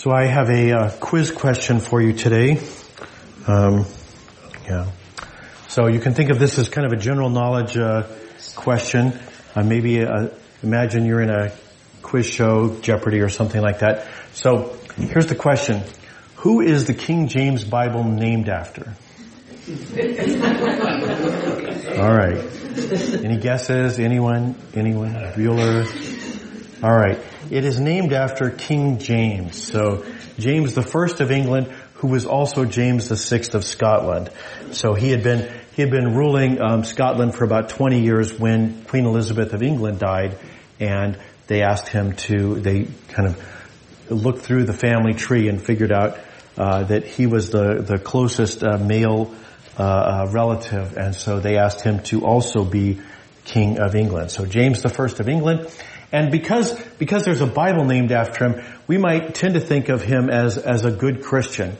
So I have a uh, quiz question for you today. Um, yeah. So you can think of this as kind of a general knowledge uh, question. Uh, maybe uh, imagine you're in a quiz show, Jeopardy or something like that. So here's the question. Who is the King James Bible named after? All right. Any guesses? Anyone? Anyone? Bueller? All right. It is named after King James. So James the first of England, who was also James the sixth of Scotland. So he had been he had been ruling um, Scotland for about 20 years when Queen Elizabeth of England died, and they asked him to. They kind of looked through the family tree and figured out uh, that he was the the closest uh, male uh, uh relative, and so they asked him to also be King of England. So James the first of England. And because, because there's a Bible named after him, we might tend to think of him as, as a good Christian.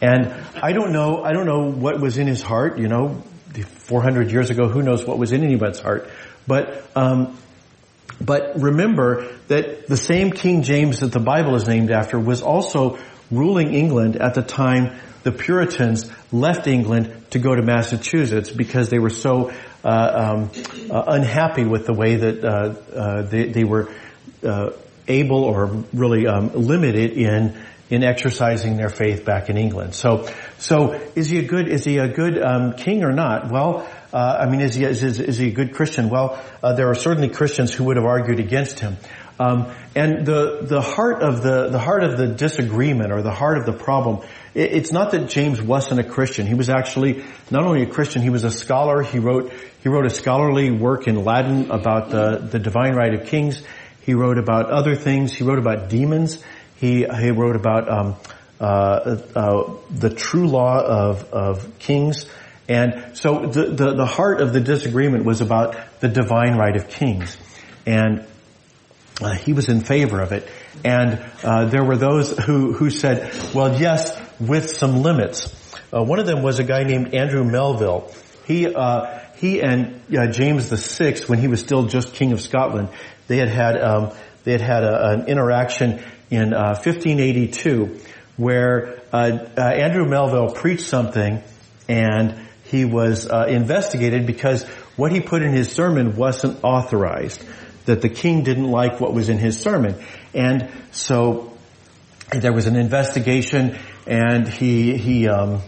And I don't know, I don't know what was in his heart, you know, 400 years ago, who knows what was in anybody's heart. But, um, but remember that the same King James that the Bible is named after was also ruling England at the time the Puritans left England to go to Massachusetts because they were so um, uh, unhappy with the way that uh, uh they, they, were uh, able or really um, limited in in exercising their faith back in England. So, so is he a good is he a good um, king or not? Well, uh, I mean, is he is, is, he a good Christian? Well, there are certainly Christians who would have argued against him. Um, and the the heart of the the heart of the disagreement or the heart of the problem it's not that James wasn't a Christian. He was actually not only a Christian, he was a scholar. He wrote, he wrote a scholarly work in Latin about the, the divine right of kings. He wrote about other things. He wrote about demons. He, he wrote about, um, uh, uh, the true law of, of kings. And so the, the, the heart of the disagreement was about the divine right of kings. And uh, he was in favor of it. And uh, there were those who, who said, well, yes, with some limits. Uh, one of them was a guy named Andrew Melville. He, uh, he and uh, James VI, when he was still just King of Scotland, they had had, um, they had had a, an interaction in 1582 uh, where Andrew Melville preached something and he was investigated because what he put in his sermon wasn't authorized. That the king didn't like what was in his sermon. And so there was an investigation and he he um,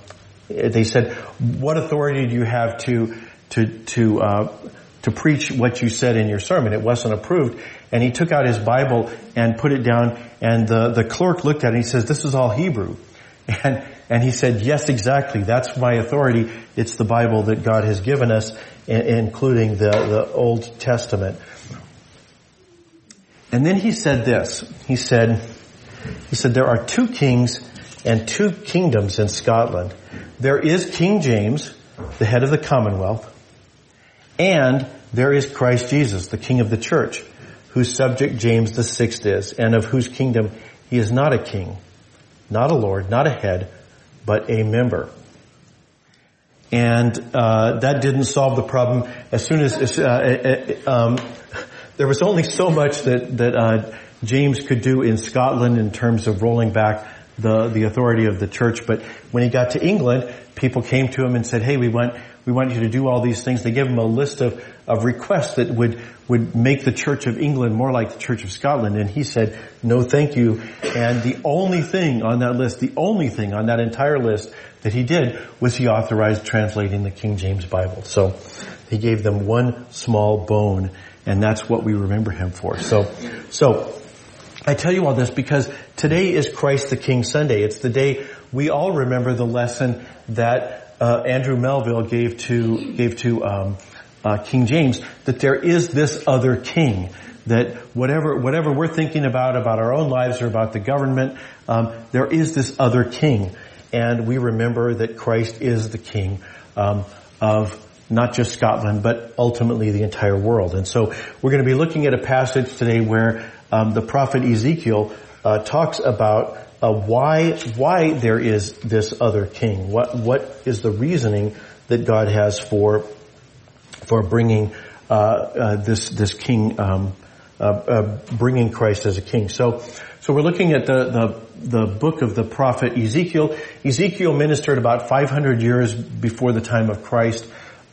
they said, "What authority do you have to to to uh, to preach what you said in your sermon?" It wasn't approved, and he took out his Bible and put it down, and the the clerk looked at it and he says, "This is all Hebrew," and and he said, "Yes, exactly. That's my authority. It's the Bible that God has given us, including the the Old Testament." And then he said this. He said, he said, there are two kings and two kingdoms in Scotland. There is King James, the head of the Commonwealth, and there is Christ Jesus, the King of the Church, whose subject James the Sixth is, and of whose kingdom he is not a king, not a lord, not a head, but a member. And uh, that didn't solve the problem. As soon as uh, uh, um, there was only so much that that uh, James could do in Scotland in terms of rolling back the, the authority of the church. But when he got to England, people came to him and said, hey, we want, we want you to do all these things. They gave him a list of, of requests that would, would make the Church of England more like the Church of Scotland. And he said, no thank you. And the only thing on that list, the only thing on that entire list that he did was he authorized translating the King James Bible. So he gave them one small bone and that's what we remember him for. So, so I tell you all this because today is Christ the King Sunday. It's the day we all remember the lesson that uh, Andrew Melville gave to gave to um, uh, King James that there is this other king. That whatever whatever we're thinking about about our own lives or about the government, um, there is this other king, and we remember that Christ is the King um, of not just Scotland, but ultimately the entire world. And so we're going to be looking at a passage today where um, the prophet Ezekiel uh, talks about uh, why why there is this other king. What what is the reasoning that God has for for bringing uh, uh this this king um, uh, uh, bringing Christ as a king. So, so we're looking at the, the, the book of the prophet Ezekiel. Ezekiel ministered about 500 years before the time of Christ.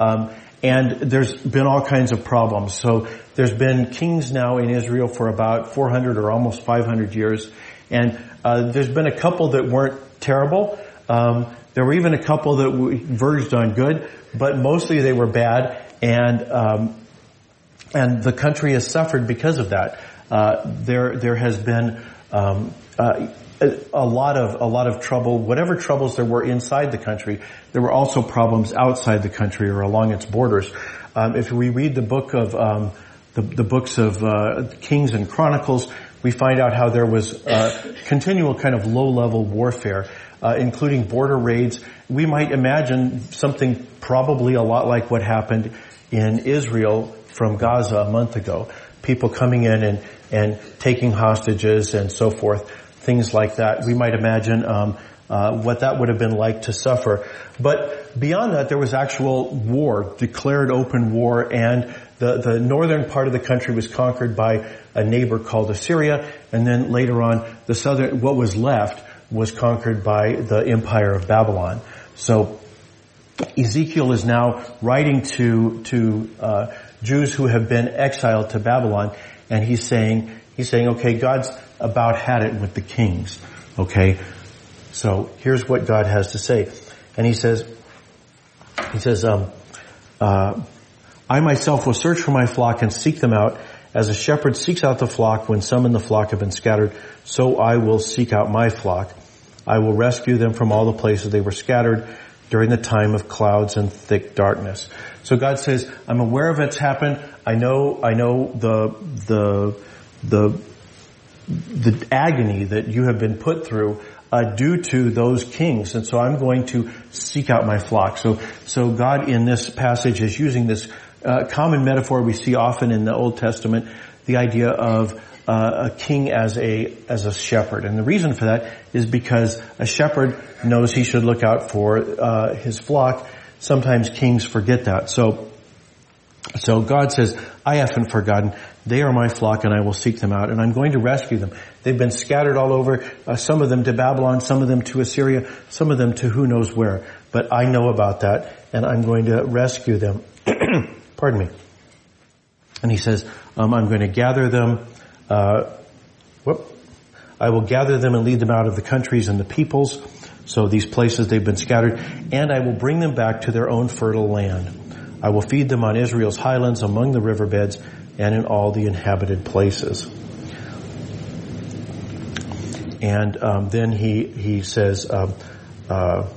Um, and there's been all kinds of problems. So there's been kings now in Israel for about 400 or almost 500 years. And uh, there's been a couple that weren't terrible. Um, there were even a couple that verged on good, but mostly they were bad. And um, and the country has suffered because of that. Uh, there there has been um, uh, a lot of a lot of trouble. Whatever troubles there were inside the country, there were also problems outside the country or along its borders. Um, if we read the book of um, the, the, books of uh, Kings and Chronicles, we find out how there was uh, continual kind of low level warfare, uh, including border raids. We might imagine something probably a lot like what happened in Israel from Gaza a month ago. People coming in and, and taking hostages and so forth, things like that. We might imagine um, uh, what that would have been like to suffer. But beyond that, there was actual war, declared open war, and the, the northern part of the country was conquered by a neighbor called Assyria, and then later on, the southern, what was left was conquered by the empire of Babylon. So Ezekiel is now writing to to uh, Jews who have been exiled to Babylon, and he's saying, he's saying, okay, God's about had it with the kings. Okay? So here's what God has to say. And he says, he says, um, uh, I myself will search for my flock and seek them out. As a shepherd seeks out the flock when some in the flock have been scattered, so I will seek out my flock. I will rescue them from all the places they were scattered during the time of clouds and thick darkness. So God says, I'm aware of what's happened. I know, I know the, the, the, the agony that you have been put through uh, due to those kings, and so I'm going to seek out my flock. So, so God in this passage is using this uh, common metaphor we see often in the Old Testament, the idea of uh, a king as a as a shepherd, and the reason for that is because a shepherd knows he should look out for uh, his flock, Sometimes kings forget that. So, so God says, I haven't forgotten. They are my flock and I will seek them out and I'm going to rescue them. They've been scattered all over, uh, some of them to Babylon, some of them to Assyria, some of them to who knows where. But I know about that and I'm going to rescue them. Pardon me. And he says, um, I'm going to gather them, uh, whoop, I will gather them and lead them out of the countries and the peoples so these places they've been scattered, and I will bring them back to their own fertile land. I will feed them on Israel's highlands among the riverbeds and in all the inhabited places. And um, then he he says, um, uh,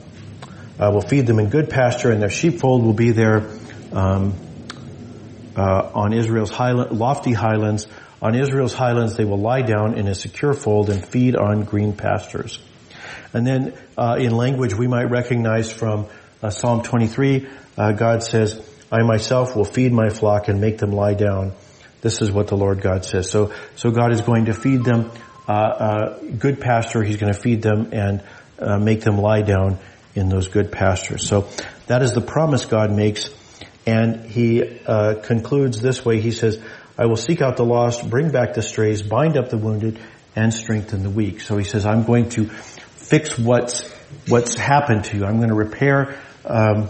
"I will feed them in good pasture, and their sheepfold will be there um, uh, on Israel's highland, lofty highlands. On Israel's highlands, they will lie down in a secure fold and feed on green pastures." And then uh, in language we might recognize from uh, Psalm 23, uh, God says, I myself will feed my flock and make them lie down. This is what the Lord God says. So, so God is going to feed them uh, uh, good pasture. He's going to feed them and uh, make them lie down in those good pastures. So that is the promise God makes. And he concludes this way. He says, I will seek out the lost, bring back the strays, bind up the wounded, and strengthen the weak. So he says, I'm going to fix what's what's happened to you. I'm going to repair. Um,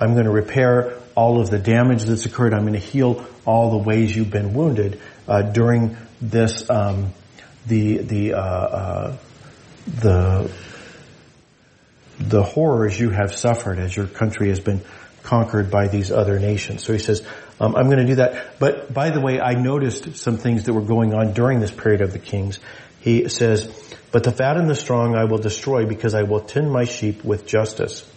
I'm going to repair all of the damage that's occurred. I'm going to heal all the ways you've been wounded uh, during this um, the the uh, uh, the the horrors you have suffered as your country has been conquered by these other nations. So he says, um, I'm going to do that. But by the way, I noticed some things that were going on during this period of the kings. He says, but the fat and the strong I will destroy because I will tend my sheep with justice.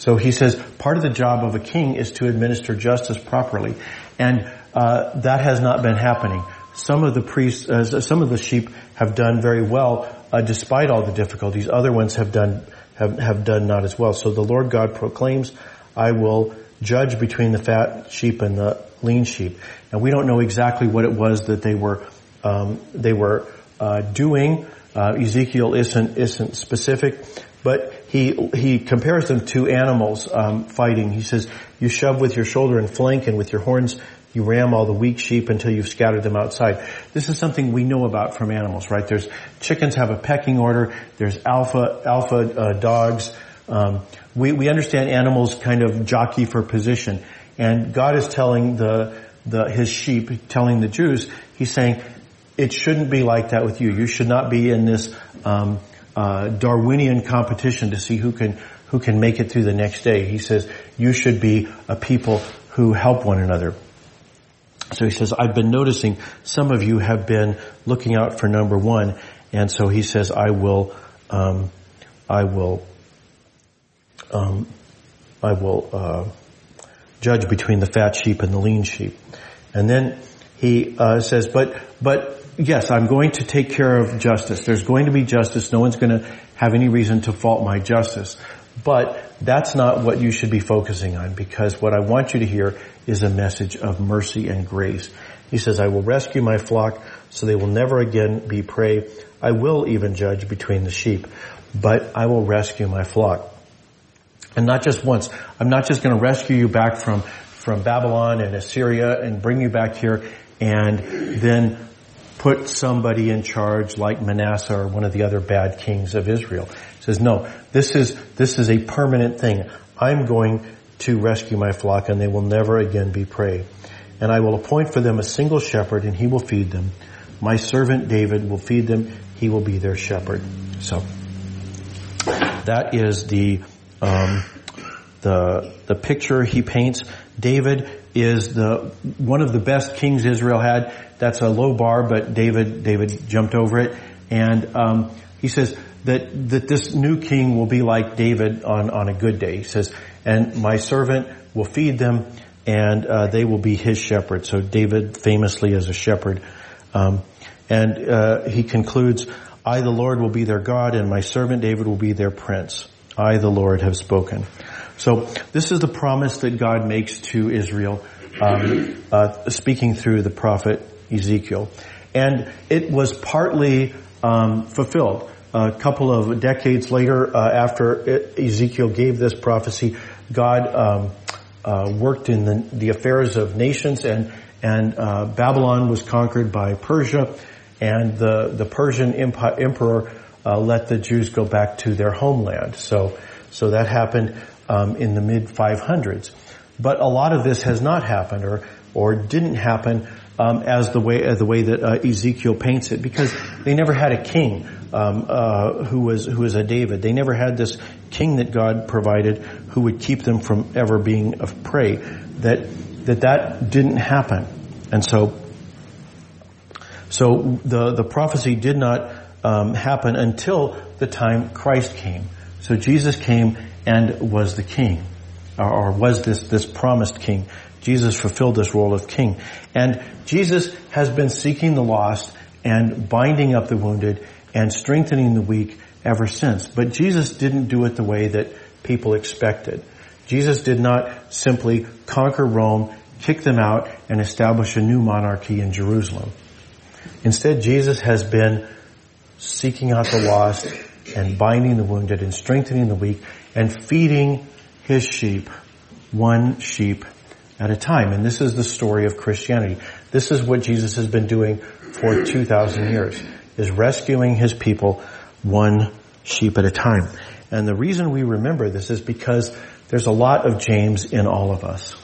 So he says part of the job of a king is to administer justice properly. And uh, that has not been happening. Some of the priests, uh, some of the sheep have done very well uh, despite all the difficulties. Other ones have done have, have done not as well. So the Lord God proclaims, "I will judge between the fat sheep and the lean sheep." And we don't know exactly what it was that they were um, they were uh, doing uh, Ezekiel isn't isn't specific, but he he compares them to animals um, fighting. He says, "You shove with your shoulder and flank, and with your horns You ram all the weak sheep until you've scattered them outside. This is something we know about from animals, right? There's chickens have a pecking order. There's alpha alpha uh, dogs. Um, we we understand animals kind of jockey for position, and God is telling the the his sheep, telling the Jews, he's saying it shouldn't be like that with you. You should not be in this um, uh, Darwinian competition to see who can who can make it through the next day. He says you should be a people who help one another. So he says, I've been noticing some of you have been looking out for number one, and so he says, I will, um, I will, um, I will uh, judge between the fat sheep and the lean sheep. And then he uh, says, but but yes, I'm going to take care of justice. There's going to be justice. No one's going to have any reason to fault my justice. But that's not what you should be focusing on because what I want you to hear is a message of mercy and grace. He says, I will rescue my flock so they will never again be prey. I will even judge between the sheep, but I will rescue my flock. And not just once. I'm not just going to rescue you back from, from Babylon and Assyria and bring you back here and then put somebody in charge like Manasseh or one of the other bad kings of Israel. He says, no, this is, this is a permanent thing. I'm going to rescue my flock and they will never again be prey. And I will appoint for them a single shepherd and he will feed them. My servant David will feed them. He will be their shepherd. So that is the, um, the, the picture he paints. David is the, one of the best kings Israel had. That's a low bar, but David, David jumped over it. And, um, he says, that, that this new king will be like David on, on a good day. He says, and my servant will feed them and uh, they will be his shepherd. So David famously as a shepherd. Um, and uh, he concludes, I the Lord will be their God and my servant David will be their prince. I the Lord have spoken. So this is the promise that God makes to Israel, um, uh, speaking through the prophet Ezekiel. And it was partly um, fulfilled a couple of decades later, uh, after Ezekiel gave this prophecy, God um, uh, worked in the, the, affairs of nations, and and uh, Babylon was conquered by Persia, and the the Persian emperor uh, let the Jews go back to their homeland. So so that happened um, in the mid 500s, but a lot of this has not happened, or or didn't happen um, as the way the way that uh, Ezekiel paints it, because they never had a king um, uh, who was who was a David. They never had this king that God provided who would keep them from ever being of prey. That that that didn't happen, and so so the the prophecy did not um, happen until the time Christ came. So Jesus came and was the king, or was this this promised king. Jesus fulfilled this role of king, and Jesus has been seeking the lost and binding up the wounded and strengthening the weak ever since. But Jesus didn't do it the way that people expected. Jesus did not simply conquer Rome, kick them out, and establish a new monarchy in Jerusalem. Instead, Jesus has been seeking out the lost and binding the wounded and strengthening the weak and feeding his sheep one sheep at a time. And this is the story of Christianity. This is what Jesus has been doing for 2,000 years is rescuing his people one sheep at a time. And the reason we remember this is because there's a lot of James in all of us.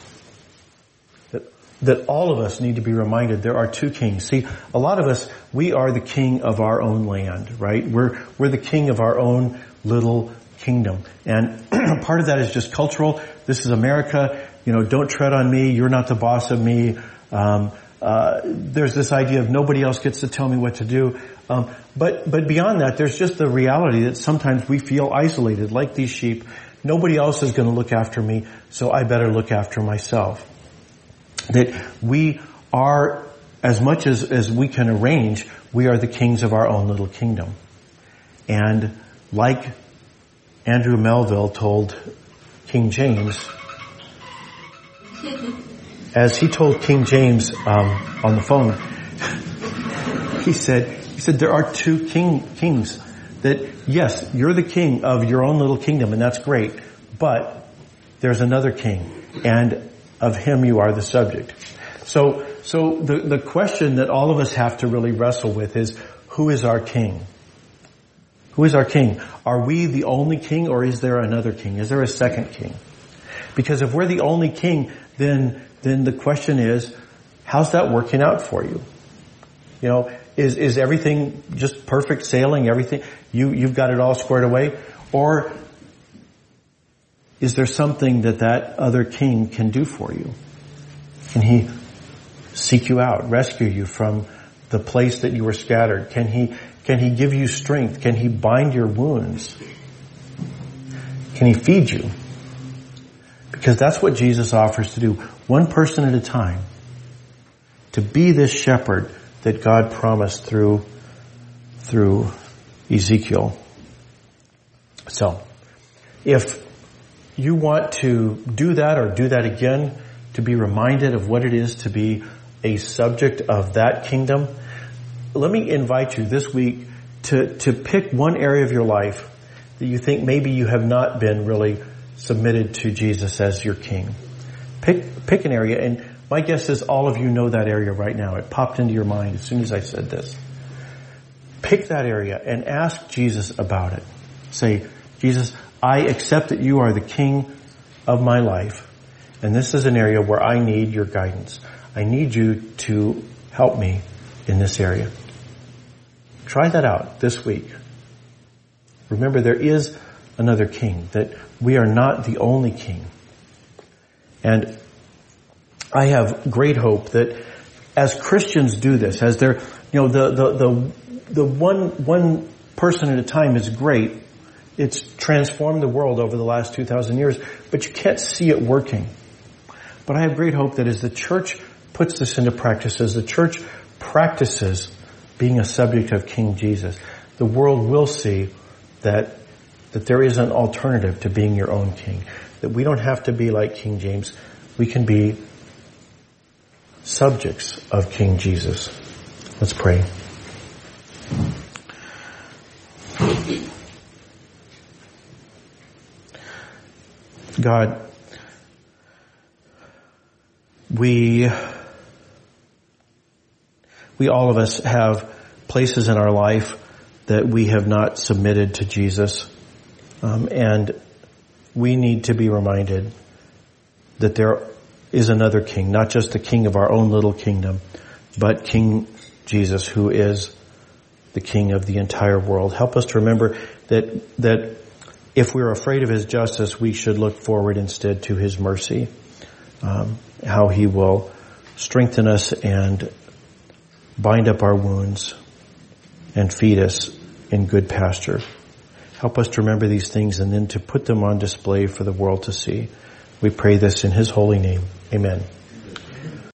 That, that all of us need to be reminded there are two kings. See, a lot of us, we are the king of our own land, right? We're, we're the king of our own little kingdom. And part of that is just cultural. This is America. You know, don't tread on me. You're not the boss of me. Um, uh, there's this idea of nobody else gets to tell me what to do. Um, but but beyond that, there's just the reality that sometimes we feel isolated, like these sheep. Nobody else is going to look after me, so I better look after myself. That we are, as much as, as we can arrange, we are the kings of our own little kingdom. And like Andrew Melville told King James, as he told King James um, on the phone, he said, he said, there are two king, kings that, yes, you're the king of your own little kingdom and that's great, but there's another king and of him you are the subject. So, so the, the question that all of us have to really wrestle with is, who is our king? Who is our king? Are we the only king or is there another king? Is there a second king? Because if we're the only king, then, then the question is, how's that working out for you? You know, is, is everything just perfect sailing, everything, you, you've got it all squared away? Or is there something that that other king can do for you? Can he seek you out, rescue you from the place that you were scattered? Can he, can he give you strength? Can he bind your wounds? Can he feed you? Because that's what Jesus offers to do, one person at a time, to be this shepherd that God promised through, through Ezekiel. So, if you want to do that or do that again, to be reminded of what it is to be a subject of that kingdom, let me invite you this week to, to pick one area of your life that you think maybe you have not been really submitted to Jesus as your king. Pick, pick an area and my guess is all of you know that area right now. It popped into your mind as soon as I said this. Pick that area and ask Jesus about it. Say, Jesus, I accept that you are the king of my life. And this is an area where I need your guidance. I need you to help me in this area. Try that out this week. Remember, there is another king, that we are not the only king. And I have great hope that as Christians do this, as they're, you know, the, the, the, the one, one person at a time is great. It's transformed the world over the last 2,000 years, but you can't see it working. But I have great hope that as the church puts this into practice, as the church practices being a subject of King Jesus, the world will see that, that there is an alternative to being your own king. That we don't have to be like King James. We can be subjects of King Jesus. Let's pray. God, we, we all of us have places in our life that we have not submitted to Jesus. Um, and we need to be reminded that there is another king, not just the king of our own little kingdom, but King Jesus who is the king of the entire world. Help us to remember that, that if we're afraid of his justice, we should look forward instead to his mercy, um, how he will strengthen us and bind up our wounds and feed us in good pasture. Help us to remember these things and then to put them on display for the world to see. We pray this in his holy name. Amen.